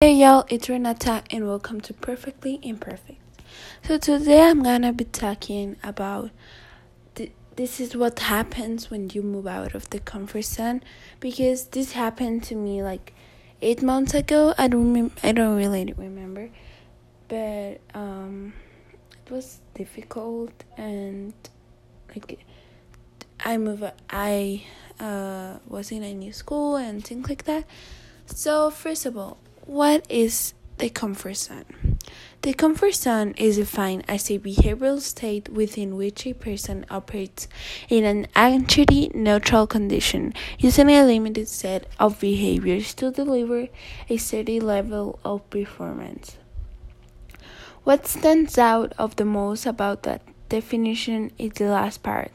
Hey y'all, it's Renata and welcome to Perfectly Imperfect. So today I'm gonna be talking about th- this is what happens when you move out of the comfort zone because this happened to me like eight months ago. I don't rem- I don't really remember, but um, it was difficult and like I move I uh was in a new school and things like that. So first of all what is the comfort zone? The comfort zone is defined as a behavioral state within which a person operates in an anxiety neutral condition, using a limited set of behaviors to deliver a steady level of performance. What stands out of the most about that definition is the last part.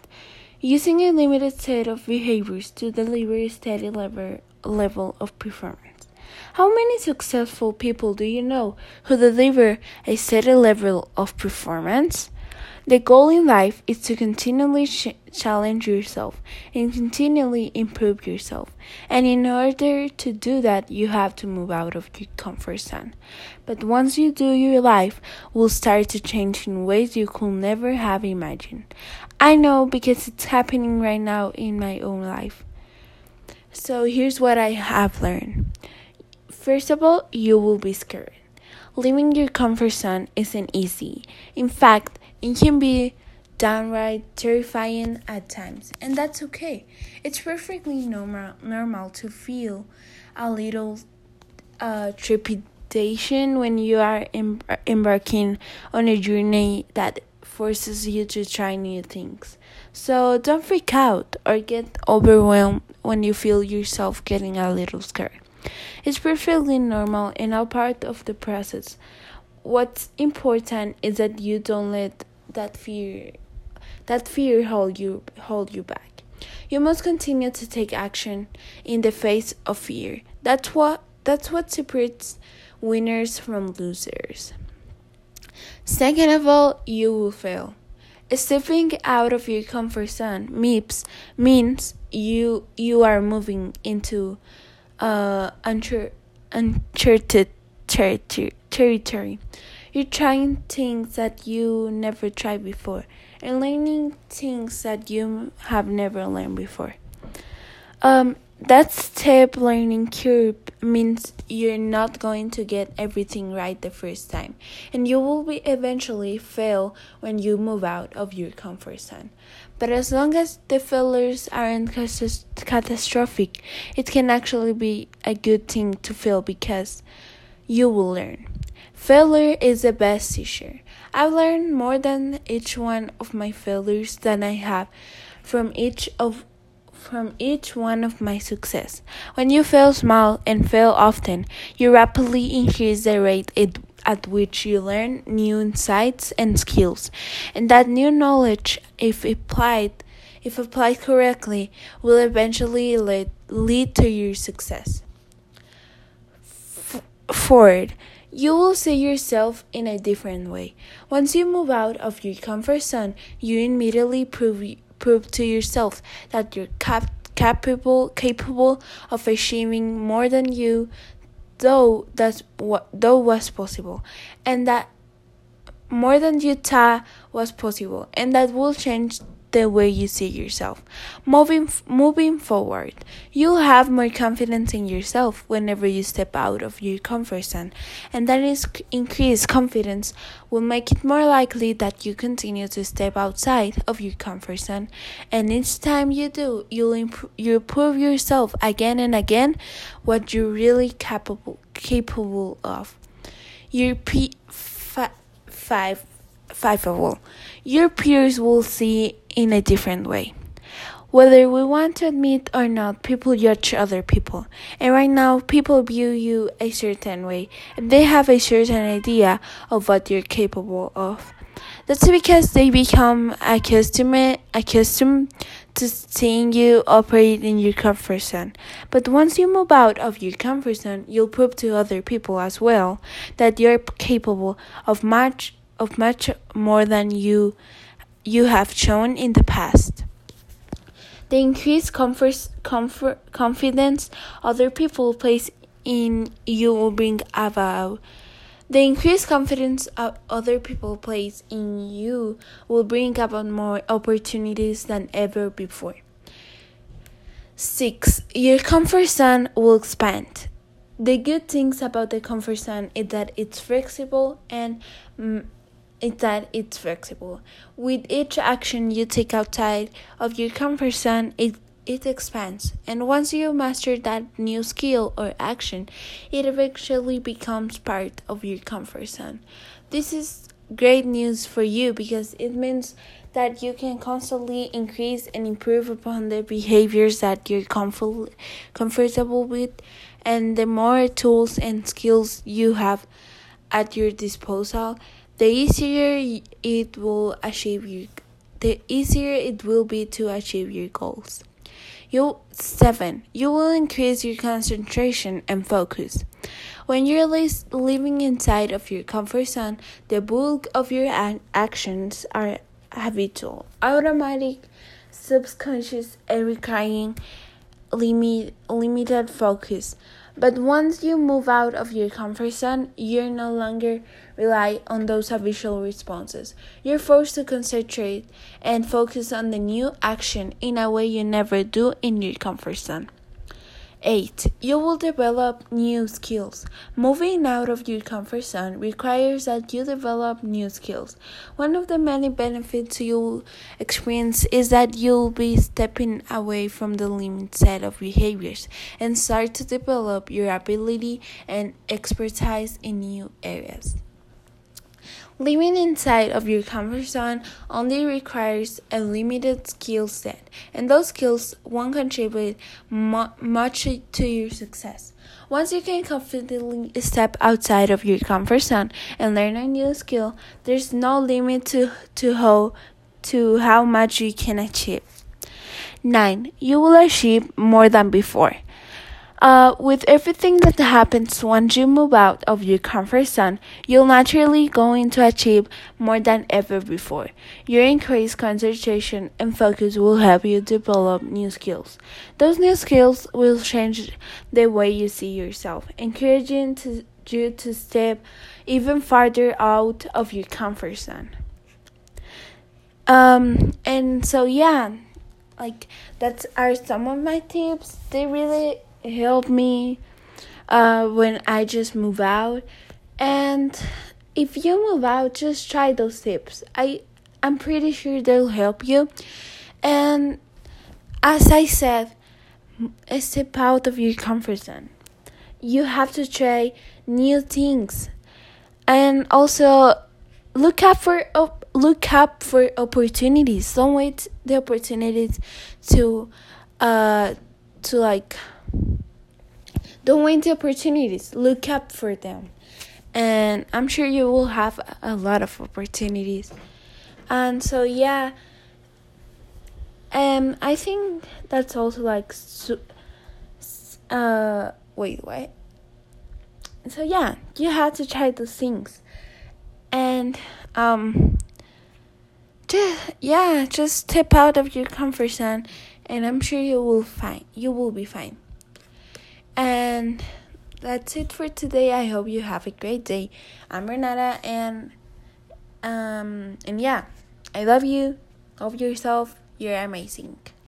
Using a limited set of behaviors to deliver a steady level, level of performance. How many successful people do you know who deliver a steady level of performance? The goal in life is to continually ch- challenge yourself and continually improve yourself. And in order to do that, you have to move out of your comfort zone. But once you do, your life will start to change in ways you could never have imagined. I know because it's happening right now in my own life. So here's what I have learned. First of all, you will be scared. Leaving your comfort zone isn't easy. In fact, it can be downright terrifying at times, and that's okay. It's perfectly normal normal to feel a little uh, trepidation when you are em- embarking on a journey that forces you to try new things. So don't freak out or get overwhelmed when you feel yourself getting a little scared. It's perfectly normal and all part of the process. What's important is that you don't let that fear that fear hold you hold you back. You must continue to take action in the face of fear. That's what that's what separates winners from losers. Second of all, you will fail. Stepping out of your comfort zone means means you you are moving into uh, unchar- uncharted territory, territory. You're trying things that you never tried before and learning things that you have never learned before. Um, that step learning curve means you're not going to get everything right the first time, and you will be eventually fail when you move out of your comfort zone. But as long as the failures aren't catastrophic, it can actually be a good thing to fail because you will learn. Failure is the best teacher. I've learned more than each one of my failures than I have from each of from each one of my success. When you fail small and fail often, you rapidly increase the rate at which you learn new insights and skills. And that new knowledge, if applied, if applied correctly, will eventually lead, lead to your success. Forward. You will see yourself in a different way. Once you move out of your comfort zone, you immediately prove prove to yourself that you're cap- capable capable of achieving more than you though that's what though was possible and that more than you thought was possible and that will change the way you see yourself. Moving moving forward, you'll have more confidence in yourself whenever you step out of your comfort zone, and that is increased confidence will make it more likely that you continue to step outside of your comfort zone, and each time you do, you'll improve you prove yourself again and again what you're really capable capable of. Your P fi- five five of all. Your peers will see in a different way. Whether we want to admit or not, people judge other people. And right now, people view you a certain way, they have a certain idea of what you're capable of. That's because they become accustomed, accustomed to seeing you operate in your comfort zone. But once you move out of your comfort zone, you'll prove to other people as well that you're capable of much of much more than you you have shown in the past. The increased comfort, comfort, confidence other people place in you will bring about the increased confidence other people place in you will bring about more opportunities than ever before. 6. Your comfort zone will expand. The good things about the comfort zone is that it's flexible and mm, is that it's flexible. With each action you take outside of your comfort zone, it it expands. And once you master that new skill or action, it eventually becomes part of your comfort zone. This is great news for you because it means that you can constantly increase and improve upon the behaviors that you're comfort- comfortable with and the more tools and skills you have at your disposal the easier it will achieve your the easier it will be to achieve your goals you seven, you will increase your concentration and focus. When you're living inside of your comfort zone, the bulk of your actions are habitual, automatic, subconscious, and requiring limit, limited focus. But once you move out of your comfort zone, you're no longer rely on those habitual responses. You're forced to concentrate and focus on the new action in a way you never do in your comfort zone. 8. You will develop new skills. Moving out of your comfort zone requires that you develop new skills. One of the many benefits you'll experience is that you'll be stepping away from the limit set of behaviors and start to develop your ability and expertise in new areas. Living inside of your comfort zone only requires a limited skill set, and those skills won't contribute mu- much to your success. Once you can confidently step outside of your comfort zone and learn a new skill, there's no limit to, to how to how much you can achieve. 9. You will achieve more than before. Uh, with everything that happens once you move out of your comfort zone, you'll naturally going to achieve more than ever before. Your increased concentration and focus will help you develop new skills. Those new skills will change the way you see yourself, encouraging to, you to step even farther out of your comfort zone. Um, and so yeah, like that's are some of my tips. They really help me uh, when I just move out. And if you move out, just try those tips. I I'm pretty sure they'll help you. And as I said, step out of your comfort zone. You have to try new things, and also look up for look up for opportunities. Don't wait the opportunities to uh to like don't wait the opportunities, look up for them. And I'm sure you will have a lot of opportunities. And so, yeah. Um, I think that's also like, uh, wait, what? So yeah, you have to try those things, and um, just yeah, just step out of your comfort zone, and I'm sure you will find you will be fine. And that's it for today. I hope you have a great day. I'm Renata and um and yeah, I love you. Love yourself. You're amazing.